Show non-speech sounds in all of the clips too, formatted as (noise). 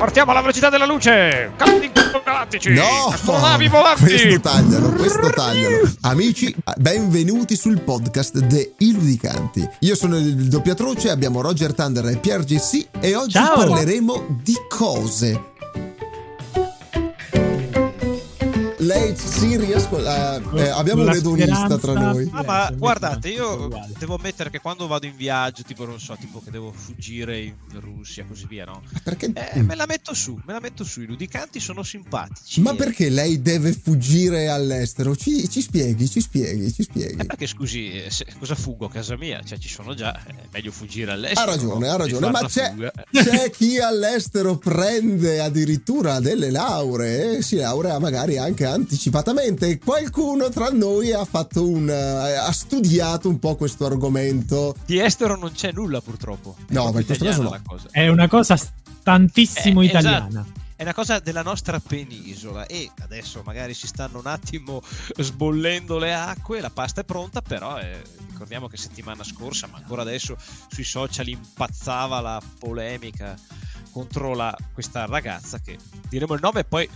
Partiamo alla velocità della luce! Caldi galattici! No! Astronavi volanti! Questo taglialo, questo taglialo. Amici, benvenuti sul podcast de Iludicanti. Io sono il doppiatroce, abbiamo Roger Thunder e Pierre GC e oggi Ciao. parleremo di cose. Lei si riesco eh, eh, abbiamo un edonista tra noi. Ah, Eh, ma guardate, io devo ammettere che quando vado in viaggio, tipo, non so, tipo che devo fuggire in Russia, così via, no? Perché Eh, me la metto su, me la metto su. I ludicanti sono simpatici. Ma perché lei deve fuggire all'estero? Ci, ci spieghi, ci spieghi, ci Eh, spieghi. perché scusi, eh, se- cosa fuggo a casa mia? Cioè, ci sono già, è meglio fuggire all'estero. Ha ragione, no? ha ragione, ma c'è, c'è chi all'estero prende addirittura delle lauree e si laurea magari anche anticipatamente. Qualcuno tra noi ha fatto un eh, ha studiato un po' questo argomento. Di estero non c'è nulla, purtroppo. È No, in questo caso no. cosa. È una cosa tantissimo Eh, italiana. È una cosa della nostra penisola e adesso magari si stanno un attimo sbollendo le acque, la pasta è pronta, però eh, ricordiamo che settimana scorsa, ma ancora adesso sui social impazzava la polemica contro la- questa ragazza che diremo il nome e poi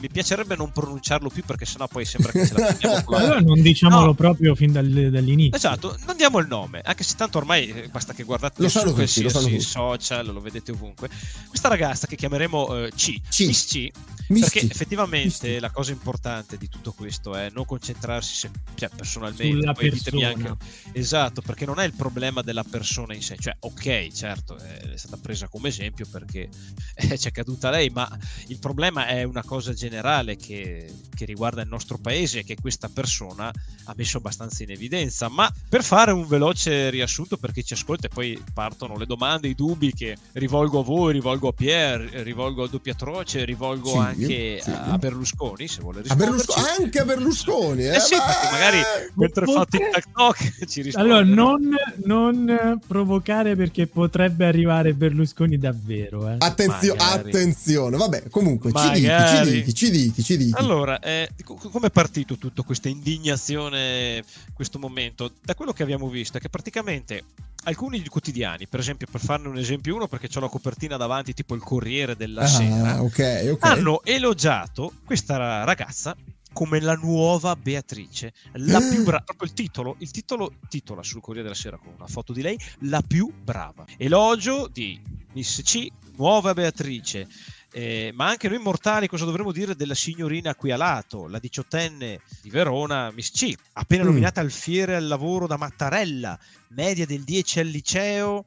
mi piacerebbe non pronunciarlo più perché sennò poi sembra che ce la prendiamo (laughs) con la... Allora non diciamolo No. proprio fin dal- dall'inizio. Esatto, non diamo il nome, anche se tanto ormai eh, basta che guardate Lo su tutti, qualsiasi social, lo vedete ovunque. Questa ragazza che chiameremo eh, C, C. Miss C, Misti. perché effettivamente Misti. la cosa importante di tutto questo è non concentrarsi se- cioè, personalmente, Sulla poi ditemi persona. anche esatto, perché non è il problema della persona in sé, cioè ok, certo, è stata presa come esempio perché (laughs) eh, c'è caduta lei, ma il problema è una cosa generale che, che riguarda il nostro paese e che questa persona ha messo abbastanza in evidenza. Ma per fare un veloce riassunto per chi ci ascolta e poi partono le domande, i dubbi che rivolgo a voi, rivolgo a Pierre, rivolgo al doppiatroce, rivolgo Sì, anche sì. a Berlusconi, se vuole. Berlusconi, anche a Berlusconi, eh, Eh sì, magari mentre fa Potre- TikTok (laughs) ci risponde. Allora, no? non, non provocare perché potrebbe arrivare Berlusconi davvero. Eh. Attenzio- Magari. attenzione, vabbè, comunque ci dichi, ci Magari. dichi, ci dichi, ci dichi. Allora, eh, co- come è partito tutto questa indignazione, questo momento? Da quello che abbiamo visto è che praticamente alcuni quotidiani, per esempio, per farne un esempio uno, perché ho la copertina davanti, tipo il Corriere della Sera, Ah, ok, ok. hanno elogiato questa ragazza come la nuova Beatrice, la più brava, proprio il titolo, il titolo titola sul Corriere della Sera con una foto di lei, la più brava. Elogio di Miss C, nuova Beatrice. Eh, ma anche noi mortali cosa dovremmo dire della signorina qui a lato, la diciottenne di Verona, Miss C, appena Mm. nominata alfiere al lavoro da Mattarella, media del 10 al liceo,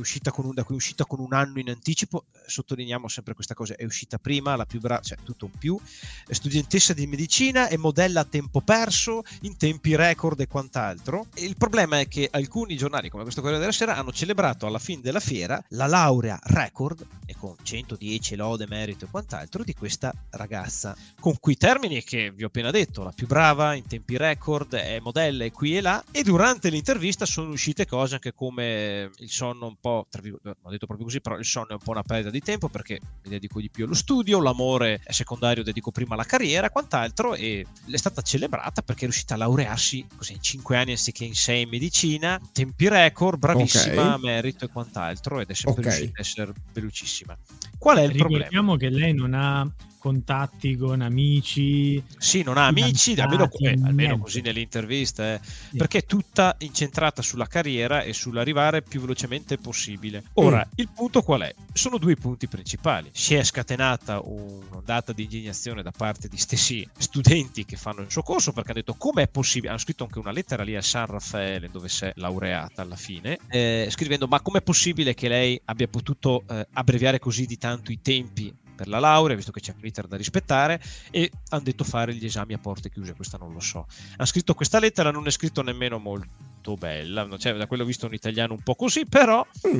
uscita con un, è uscita con un anno in anticipo, eh, sottolineiamo sempre questa cosa, è uscita prima, la più brava, cioè tutto un più, è studentessa di medicina e modella a tempo perso, in tempi record e quant'altro. E il problema è che alcuni giornali, come questo Corriere della Sera, hanno celebrato alla fine della fiera la laurea record, e con 110 lode, merito e quant'altro, di questa ragazza, con quei termini che vi ho appena detto, la più brava, in tempi record, è modella e qui e là, e durante l'intervista sono uscite cose anche come il sonno un po', tra virgolette, non ho detto proprio così, però il sonno è un po' una perdita di tempo perché mi dedico di più allo studio, l'amore è secondario, dedico prima alla carriera e quant'altro, e è stata celebrata perché è riuscita a laurearsi così in 5 anni anziché in 6 in medicina, in tempi record, bravissima, Ok. merito e quant'altro, ed è sempre Ok. riuscita a essere velocissima. Qual è il problema? Ricordiamo che lei non ha contatti con amici. Sì, non ha amici, almeno, eh, almeno così nelle interviste, eh, Sì. perché è tutta incentrata sulla carriera e sull'arrivare più velocemente possibile. Ora, Mm. il punto qual è? Sono due punti principali. Si è scatenata un'ondata di indignazione da parte di stessi studenti che fanno il suo corso perché hanno detto come è possibile, hanno scritto anche una lettera lì a San Raffaele dove si è laureata alla fine, eh, scrivendo ma com'è possibile che lei abbia potuto eh, abbreviare così di tanto i tempi per la laurea, visto che c'è un iter da rispettare, e hanno detto fare gli esami a porte chiuse, questa non lo so. Ha scritto questa lettera, non è scritto nemmeno molto bella, cioè, da quello ho visto un italiano un po' così, però Mm.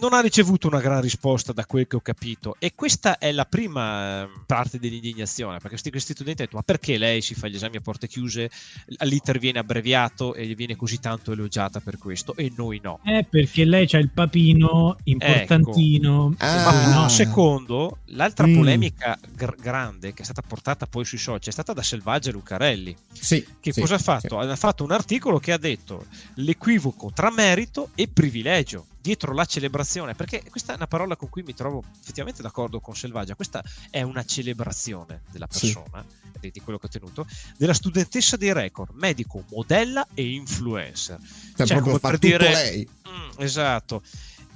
non ha ricevuto una gran risposta da quel che ho capito e questa è la prima eh, parte dell'indignazione, perché questi, questi studenti hanno detto ma perché lei si fa gli esami a porte chiuse, l'iter viene abbreviato e viene così tanto elogiata per questo e noi no. Eh, perché lei c'ha il papino importantino. Ah. per cui Ma no. secondo, l'altra Mm. polemica gr- grande che è stata portata poi sui social è stata da Selvaggia Lucarelli. Sì. Che sì, cosa ha sì. fatto? Ha fatto un articolo che ha detto l'equivoco tra merito e privilegio dietro la celebrazione, perché questa è una parola con cui mi trovo effettivamente d'accordo con Selvaggia, questa è una celebrazione della persona, sì. di quello che ho tenuto, della studentessa dei record, medico, modella e influencer. Cioè, cioè proprio per dire, lei. Mm, esatto.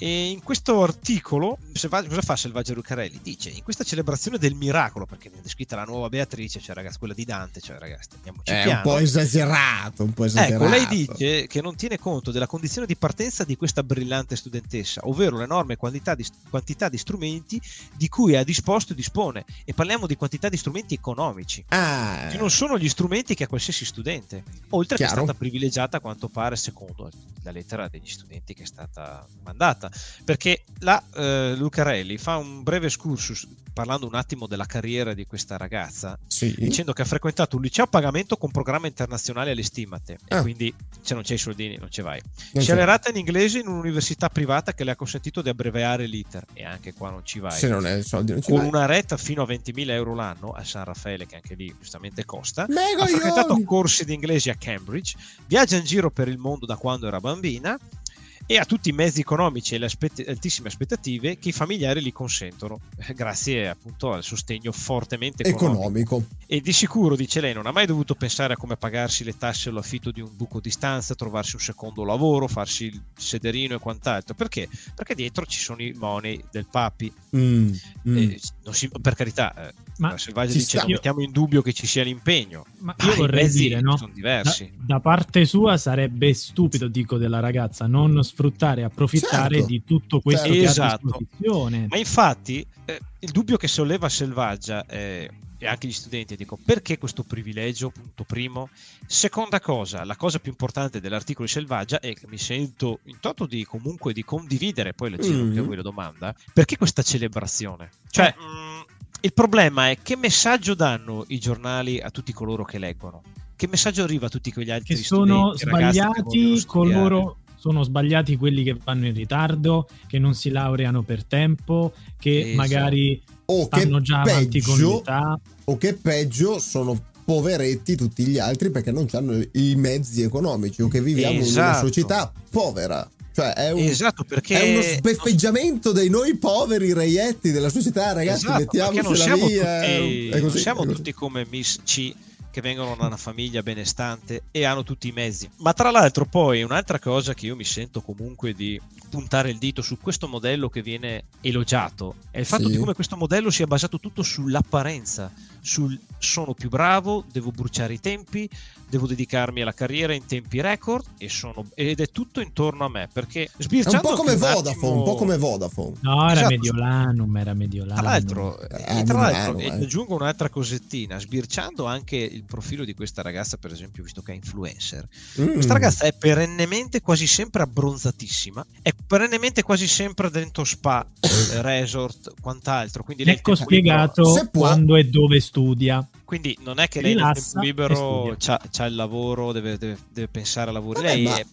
E in questo articolo, cosa fa Selvaggio Lucarelli? Dice, in questa celebrazione del miracolo, perché viene descritta la nuova Beatrice, cioè ragazzi, quella di Dante, cioè ragazzi, andiamoci È piano. un po' esagerato, un po' esagerato. Ecco, lei dice che non tiene conto della condizione di partenza di questa brillante studentessa, ovvero l'enorme quantità di, quantità di strumenti di cui ha disposto e dispone. E parliamo di quantità di strumenti economici, ah. che non sono gli strumenti che ha qualsiasi studente. Oltre Chiaro. che è stata privilegiata, a quanto pare, secondo la lettera degli studenti che è stata mandata perché là eh, Lucarelli fa un breve excursus parlando un attimo della carriera di questa ragazza, sì. dicendo che ha frequentato un liceo a pagamento con programma internazionale alle stimate, ah. e quindi se non c'hai i soldini non ci vai. Non si è laureata in inglese in un'università privata che le ha consentito di abbreviare l'iter, e anche qua non ci vai. Se non hai soldi non ci con vai. una retta fino a 20.000 euro l'anno a San Raffaele, che anche lì giustamente costa. Mega ha frequentato corsi di inglese a Cambridge, viaggia in giro per il mondo da quando era bambina e ha tutti i mezzi economici e le aspett- altissime aspettative che i familiari gli consentono, eh, grazie appunto al sostegno fortemente economico. economico. E di sicuro, dice lei, non ha mai dovuto pensare a come pagarsi le tasse o l'affitto di un buco di stanza, trovarsi un secondo lavoro, farsi il sederino e quant'altro. Perché? Perché dietro ci sono i money del papi. Mm, mm. Si, per carità, eh, ma Selvaggia dice sta. mettiamo in dubbio che ci sia l'impegno. Ma io vorrei dire, no? Sono diversi. Da, da, parte sua sarebbe stupido, dico, della ragazza non sfruttare e approfittare certo. di tutto questo certo. che esatto. Ma infatti eh, il dubbio che solleva Selvaggia eh, e anche gli studenti dico perché questo privilegio punto primo seconda cosa la cosa più importante dell'articolo di Selvaggia è che mi sento in toto di comunque di condividere poi le giro mm. anche a voi la domanda perché questa celebrazione cioè eh. mm, il problema è che messaggio danno i giornali a tutti coloro che leggono che messaggio arriva a tutti quegli altri che sono sbagliati che coloro sono sbagliati quelli che vanno in ritardo, che non si laureano per tempo, che esatto. magari o stanno che già peggio, avanti con l'età. O che peggio sono poveretti tutti gli altri perché non hanno i mezzi economici o che viviamo esatto. in una esatto. società povera. Cioè è un, esatto, perché... è uno sbeffeggiamento dei noi poveri reietti della società, ragazzi. Esatto, mettiamoci la via. Tutti, non siamo tutti come Miss C che vengono da una famiglia benestante e hanno tutti i mezzi. Ma tra l'altro poi un'altra cosa che io mi sento comunque di puntare il dito su questo modello che viene elogiato è il fatto sì. di come questo modello sia basato tutto sull'apparenza, sul sono più bravo, devo bruciare i tempi, devo dedicarmi alla carriera in tempi record e sono, ed è tutto intorno a me perché sbirciando un po' come Vodafone, attimo... un po' come Vodafone. No, era esatto. Mediolano, era Mediolano. Tra l'altro, eh, e tra l'altro eh. aggiungo un'altra cosettina, sbirciando anche il profilo di questa ragazza, per esempio, visto che è influencer. Mm. Questa ragazza è perennemente quasi sempre abbronzatissima, è perennemente quasi sempre dentro spa, (coughs) resort, quant'altro, quindi ecco spiegato quando e dove studia. Quindi non è che lei nel tempo libero ha il lavoro, deve, deve, deve, pensare al lavoro. Vabbè, lei ma... è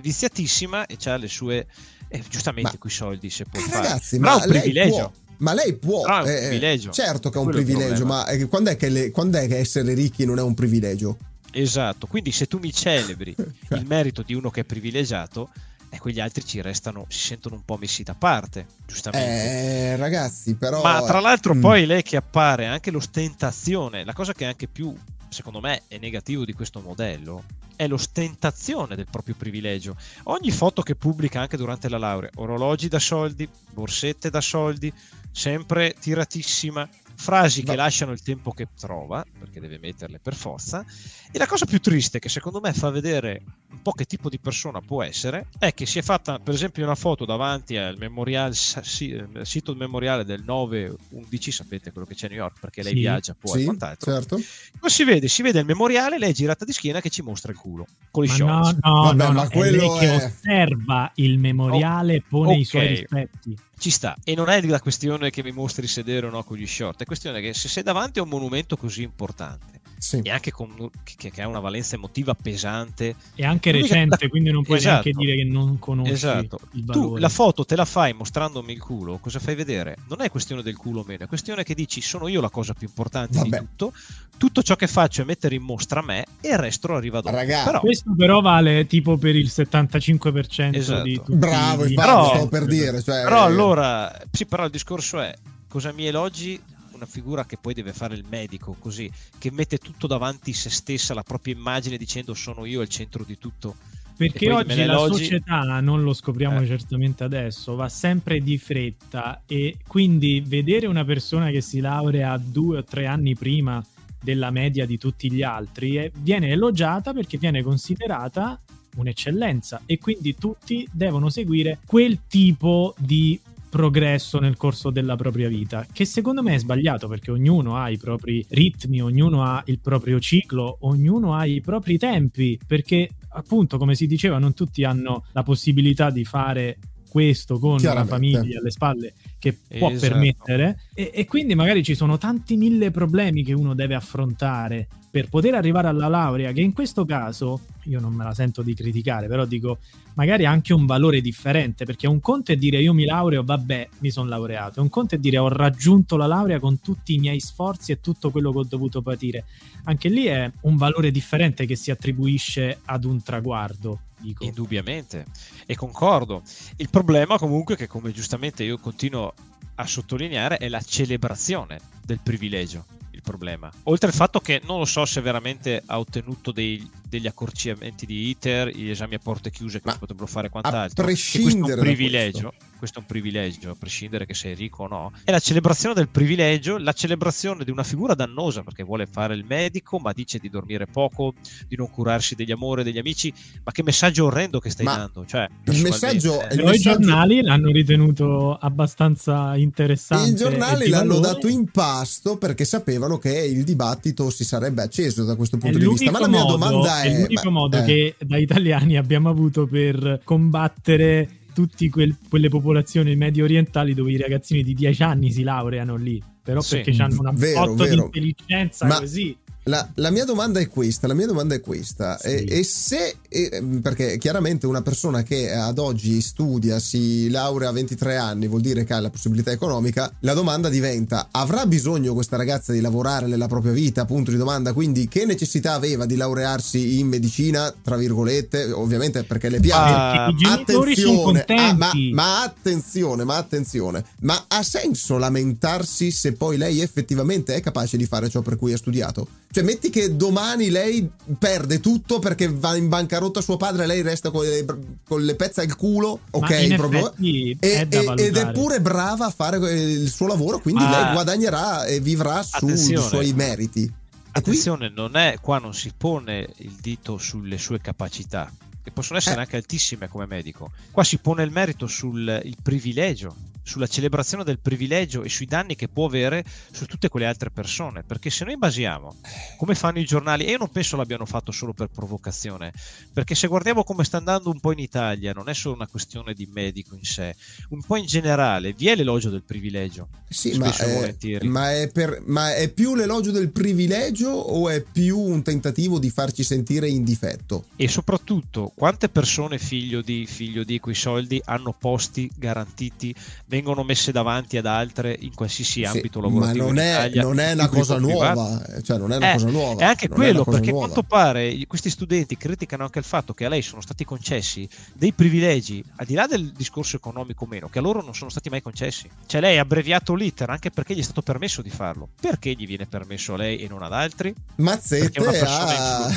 viziatissima e ha le sue. Eh, giustamente ma... quei soldi se può eh, fare. Ragazzi, ma, ma un privilegio. Può... Ma lei può. Ah, un eh, privilegio. Certo che è un privilegio, ma eh, quando è che, le, quando è che essere ricchi non è un privilegio? Esatto, quindi se tu mi celebri (laughs) cioè. il merito di uno che è privilegiato, e quegli altri ci restano, si sentono un po' messi da parte, giustamente. Eh, ragazzi, però... Ma tra l'altro mm. poi lei che appare anche l'ostentazione, la cosa che è anche più, secondo me, è negativo di questo modello, è l'ostentazione del proprio privilegio. Ogni foto che pubblica anche durante la laurea, orologi da soldi, borsette da soldi, sempre tiratissima, frasi che lasciano il tempo che trova, perché deve metterle per forza. E la cosa più triste, che secondo me fa vedere un po' che tipo di persona può essere, è che si è fatta, per esempio, una foto davanti al memorial, sito memoriale del 9-11, sapete quello che c'è a New York, perché lei sì, viaggia poi sì, e quant'altro. Certo. Poi si vede, si vede il memoriale, lei è girata di schiena che ci mostra il culo, con i shorts. No, no, Vabbè, no, ma quello è lei che osserva il memoriale e pone okay. i suoi rispetti ci sta. E non è la questione che mi mostri sedere o no con gli short, è questione che se sei davanti a un monumento così importante sì. e anche con, che, che, ha una valenza emotiva pesante. E anche recente, la, quindi non puoi esatto, neanche dire che non conosci esatto. Tu la foto te la fai mostrandomi il culo, cosa fai vedere? Non è questione del culo o meno, è questione che dici sono io la cosa più importante Vabbè. di tutto, tutto ciò che faccio è mettere in mostra me e il resto arriva dopo. Ragazzi, però, questo però vale tipo per il 75% esatto. di tutti. Bravo, infatti, però, sto per dire. Cioè... Però allora, sì, però il discorso è cosa mi elogi una figura che poi deve fare il medico, così, che mette tutto davanti se stessa, la propria immagine, dicendo sono io il centro di tutto. Perché oggi la società, non lo scopriamo eh. certamente adesso, va sempre di fretta e quindi vedere una persona che si laurea due o tre anni prima della media di tutti gli altri è, viene elogiata perché viene considerata un'eccellenza e quindi tutti devono seguire quel tipo di progresso nel corso della propria vita, che secondo me è sbagliato perché ognuno ha i propri ritmi, ognuno ha il proprio ciclo, ognuno ha i propri tempi, perché appunto come si diceva non tutti hanno la possibilità di fare questo con una famiglia alle spalle che può esatto. permettere. E, e, quindi magari ci sono tanti mille problemi che uno deve affrontare per poter arrivare alla laurea che in questo caso io non me la sento di criticare però dico magari ha anche un valore differente perché un conto è dire io mi laureo vabbè mi sono laureato. Un conto è dire ho raggiunto la laurea con tutti i miei sforzi e tutto quello che ho dovuto patire. Anche lì è un valore differente che si attribuisce ad un traguardo Dico. Indubbiamente, e concordo. Il problema comunque che come giustamente io continuo a sottolineare è la celebrazione del privilegio il problema. Oltre al fatto che non lo so se veramente ha ottenuto dei, degli accorciamenti di iter, gli esami a porte chiuse che si potrebbero fare quant'altro. A prescindere questo è un privilegio. Questo è un privilegio, a prescindere che sei ricco o no. È la celebrazione del privilegio, la celebrazione di una figura dannosa perché vuole fare il medico, ma dice di dormire poco, di non curarsi degli amori, degli amici. Ma che messaggio orrendo che stai ma dando! Cioè, il messaggio, il messaggio... i giornali l'hanno ritenuto abbastanza interessante. I giornali l'hanno dato in pasto perché sapevano che il dibattito si sarebbe acceso da questo punto di vista. Ma la mia modo, è: è l'unico ma, modo eh. che da italiani abbiamo avuto per combattere tutte quel, quelle popolazioni medio orientali dove i ragazzini di 10 anni si laureano lì, però sì. perché hanno una vero. di intelligenza Ma così. La, la, mia domanda è questa, la mia domanda è questa, sì. e, e, se, e, perché chiaramente una persona che ad oggi studia, si laurea a 23 anni, vuol dire che ha la possibilità economica, la domanda diventa, avrà bisogno questa ragazza di lavorare nella propria vita, punto di domanda, quindi che necessità aveva di laurearsi in medicina, tra virgolette, ovviamente perché le piace. Ah, attenzione, ah, ma, ma attenzione, ma attenzione, ma ha senso lamentarsi se poi lei effettivamente è capace di fare ciò per cui ha studiato? Cioè, metti che domani lei perde tutto perché va in bancarotta suo padre e lei resta con le, con le pezze al culo. Ok, proprio. E, è ed è pure brava a fare il suo lavoro, quindi ah, lei guadagnerà e vivrà sui suoi meriti. Attenzione, non è, qua non si pone il dito sulle sue capacità, che possono essere eh. anche altissime come medico. Qua si pone il merito sul privilegio sulla celebrazione del privilegio e sui danni che può avere su tutte quelle altre persone. Perché se noi basiamo come fanno i giornali, e io non penso l'abbiano fatto solo per provocazione, perché se guardiamo come sta andando un po' in Italia, non è solo una questione di medico in sé, un po' in generale, vi è l'elogio del privilegio. Sì, ma è, ma, è per, ma è più l'elogio del privilegio o è più un tentativo di farci sentire in difetto? E soprattutto, quante persone figlio di, figlio di quei soldi hanno posti garantiti vengono messe davanti ad altre in qualsiasi ambito sì, lavorativo. Ma non è, non è una cosa nuova, cioè non è una eh, cosa nuova. È anche quello, perché a quanto pare questi studenti criticano anche il fatto che a lei sono stati concessi dei privilegi, al di là del discorso economico o meno, che a loro non sono stati mai concessi. Cioè lei ha abbreviato l'iter anche perché gli è stato permesso di farlo. Perché gli viene permesso a lei e non ad altri? Mazzette, ha...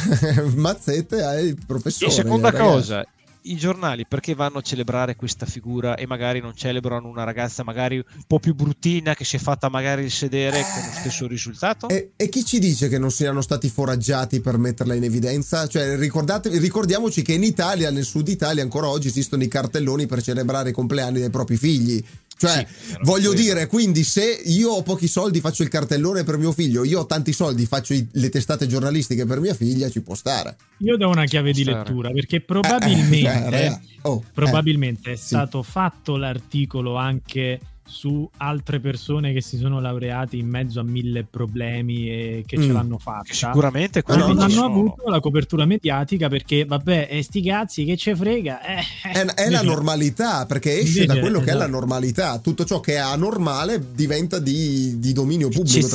(laughs) Mazzette ha il professore. E seconda cosa, i giornali perché vanno a celebrare questa figura e magari non celebrano una ragazza magari un po' più bruttina che si è fatta magari il sedere con lo stesso risultato? E, e, chi ci dice che non siano stati foraggiati per metterla in evidenza? Cioè, ricordiamoci che in Italia, nel sud Italia, ancora oggi esistono i cartelloni per celebrare i compleanni dei propri figli. Cioè, sì, voglio dire, quindi se io ho pochi soldi faccio il cartellone per mio figlio, io ho tanti soldi faccio i, le testate giornalistiche per mia figlia, ci può stare. Io do una chiave di lettura perché probabilmente, eh, eh, oh, probabilmente eh, è stato sì. fatto l'articolo anche su altre persone che si sono laureate in mezzo a mille problemi e che mm. ce l'hanno fatta. Che sicuramente non hanno sono... avuto la copertura mediatica perché, vabbè, e sti cazzi che ce frega. Eh, è, è la normalità perché esce invece, da quello esatto. che è la esatto. normalità. Tutto ciò che è anormale diventa di, di dominio pubblico.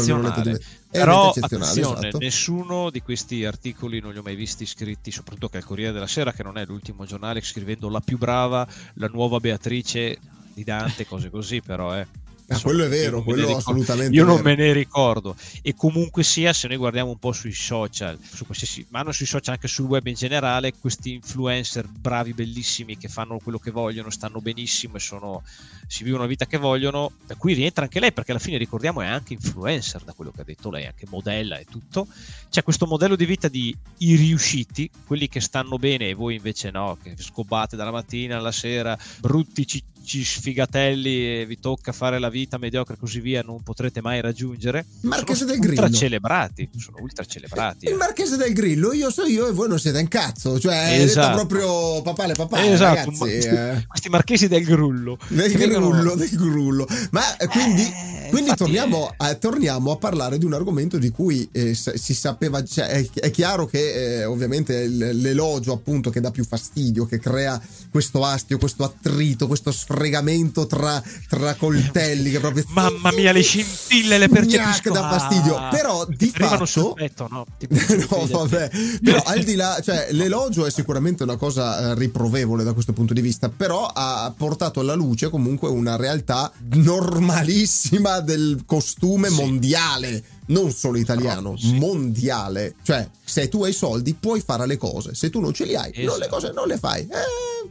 Però attenzione, esatto. nessuno di questi articoli non li ho mai visti scritti, soprattutto che al Corriere della Sera, che non è l'ultimo giornale, scrivendo la più brava, la nuova Beatrice di Dante, cose così, però eh. Ah, quello è vero, quello assolutamente. Io non me ne ricordo. E comunque sia, se noi guardiamo un po' sui social, su qualsiasi, ma non sui social, anche sul web in generale, questi influencer bravi, bellissimi, che fanno quello che vogliono, stanno benissimo e sono, si vivono la vita che vogliono, da cui rientra anche lei, perché alla fine ricordiamo è anche influencer, da quello che ha detto lei, anche modella e tutto. C'è questo modello di vita di i riusciti, quelli che stanno bene e voi invece no, che scobate dalla mattina alla sera, brutti ciccioni sfigatelli e vi tocca fare la vita mediocre e così via, non potrete mai raggiungere. Marchese del Grillo. Ultra celebrati, sono ultra celebrati. Il eh. Marchese del Grillo, io so io e voi non siete un cazzo, cioè esatto. proprio papale papale, esatto. ragazzi. Questi, eh. questi, marchesi del Grullo. Del Grullo, vengono... del Grullo. Ma eh, quindi, eh, quindi torniamo, a, torniamo, a, parlare di un argomento di cui eh, si sapeva, cioè, è, è, chiaro che eh, ovviamente l'elogio appunto che dà più fastidio, che crea questo astio, questo attrito, questo sfratto fregamento tra, tra coltelli che proprio mamma mia le scintille le percepisco da fastidio ah, però di fatto soffetto, no, (laughs) no vabbè però al di là cioè l'elogio è sicuramente una cosa eh, riprovevole da questo punto di vista però ha portato alla luce comunque una realtà normalissima del costume sì. mondiale non solo italiano, oh, sì. mondiale. Cioè, se tu hai soldi puoi fare le cose, se tu non ce li hai, esatto. non le cose non le fai. Eh,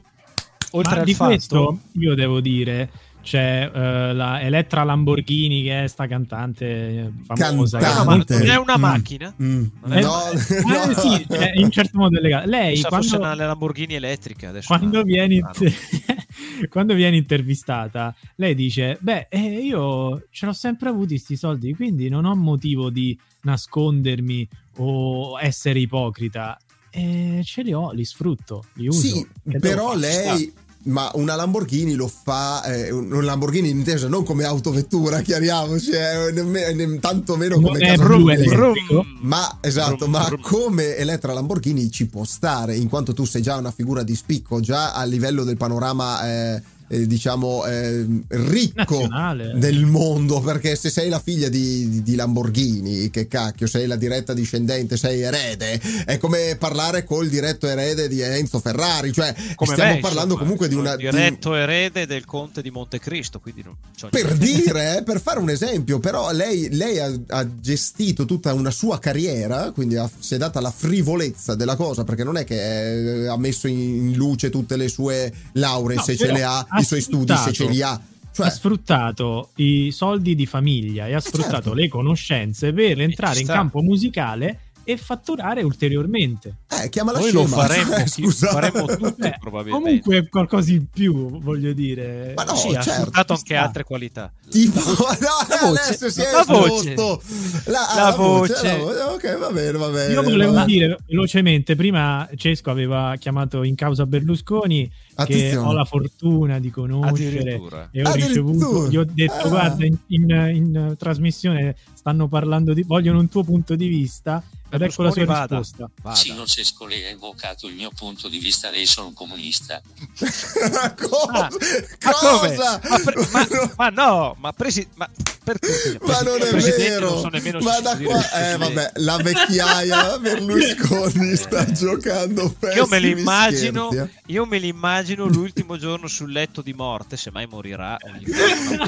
oltre Ma di fatto... questo io devo dire c'è uh, la Elettra Lamborghini che è sta cantante famosa cantante. Che è una mm. macchina mm. Eh, no, (laughs) eh, no. sì, in certo modo è legale lei so quando una Lamborghini elettrica adesso quando, viene, inter... (laughs) quando viene intervistata lei dice beh eh, io ce l'ho sempre avuti questi soldi quindi non ho motivo di nascondermi o essere ipocrita e ce li ho, li sfrutto, li uso. Sì, però lei ma una Lamborghini lo fa eh, un Lamborghini inteso non come autovettura chiariamoci eh, nemmeno, tanto meno come non casa brum, brum, ma esatto brum, ma come Elettra Lamborghini ci può stare in quanto tu sei già una figura di spicco già a livello del panorama eh, eh, diciamo eh, ricco Nazionale. del mondo perché se sei la figlia di, di, Lamborghini che cacchio sei la diretta discendente sei erede è come parlare col diretto erede di Enzo Ferrari cioè come stiamo me, parlando insomma, comunque di una diretto di... erede del conte di Montecristo quindi non per dire eh, per fare un esempio però lei, lei ha, ha, gestito tutta una sua carriera quindi ha, si è data la frivolezza della cosa perché non è che eh, ha messo in luce tutte le sue lauree no, se ce le ha i suoi studi se ce li ha. Cioè... Ha sfruttato i soldi di famiglia e ha sfruttato certo. le conoscenze per entrare in campo musicale e fatturare ulteriormente. Eh, chiamala Noi scema. (laughs) lo faremo, eh, scusa. faremo tutti eh, probabilmente. Comunque qualcosa in più, voglio dire. Ma no, sì, certo, ha sfruttato anche sta. altre qualità. Tipo, (laughs) no, la adesso si è la voce. La, la, la voce. voce. La Ok, va bene, va bene. Io volevo va. dire velocemente, prima Cesco aveva chiamato in causa Berlusconi Attenzione. che ho la fortuna di conoscere e ho ricevuto, gli ho detto ah. guarda in, in, in trasmissione stanno parlando di vogliono un tuo punto di vista ed ecco la sua vada, risposta. Vada. Sino Cesco lei ha invocato il mio punto di vista, lei sono un comunista. (laughs) cosa? Ah, cosa? Ma, pre- ma, ma, no, ma, presi- ma perché? Ma non è vero. Non ma da qua, eh, vabbè, la vecchiaia Berlusconi (laughs) sta giocando Io me l'immagino, eh. io me l'immagino l'ultimo giorno sul letto di morte, se mai morirà. (laughs)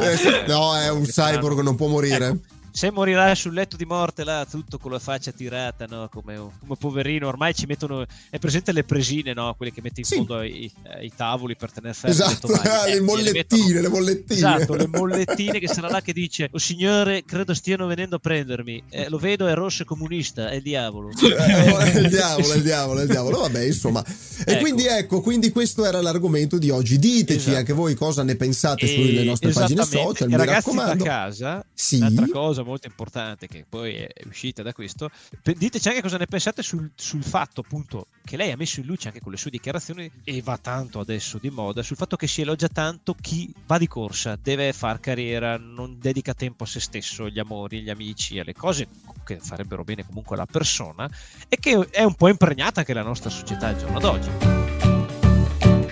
Eh, no, è un cyborg, non può morire. Ecco se morirà sul letto di morte là, tutto con la faccia tirata, no? come, come poverino, ormai ci mettono, è presente le presine, no? quelle che metti in sì. fondo ai, ai, tavoli per tenere fermo esatto, (laughs) le, eh, mollettine, le mollettine. Esatto, le mollettine che sarà là che dice, oh signore, credo stiano venendo a prendermi, eh, lo vedo, è rosso e comunista, è il diavolo. Eh, è il diavolo, è il diavolo, il diavolo, vabbè, insomma. E ecco. quindi ecco, quindi questo era l'argomento di oggi. Diteci esatto. anche voi cosa ne pensate sulle nostre pagine social. E ragazzi da casa, sì. un'altra cosa molto importante che poi è uscita da questo, diteci anche cosa ne pensate sul, sul, fatto appunto che lei ha messo in luce anche con le sue dichiarazioni e va tanto adesso di moda, sul fatto che si elogia tanto chi va di corsa, deve far carriera, non dedica tempo a se stesso, agli amori, agli amici, alle cose che farebbero bene comunque alla persona e che è un po' impregnata anche la nostra società al giorno d'oggi.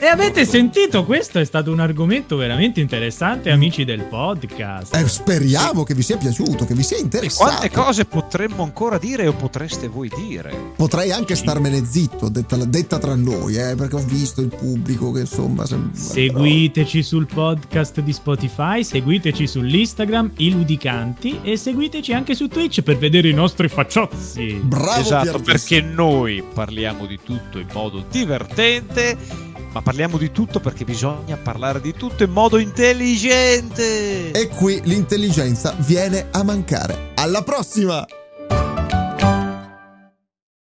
E avete sentito? Questo è stato un argomento veramente interessante, amici del podcast. Eh, speriamo che vi sia piaciuto, che vi sia interessato. E quante cose potremmo ancora dire o potreste voi dire? Potrei anche starmene zitto, detta, detta tra noi, eh, perché ho visto il pubblico che insomma... Sembra... Seguiteci sul podcast di Spotify, seguiteci sull'Instagram, i ludicanti e seguiteci anche su Twitch per vedere i nostri facciozzi. Bravo esatto, perché noi parliamo di tutto in modo divertente ma parliamo di tutto perché bisogna parlare di tutto in modo intelligente. E qui l'intelligenza viene a mancare. Alla prossima!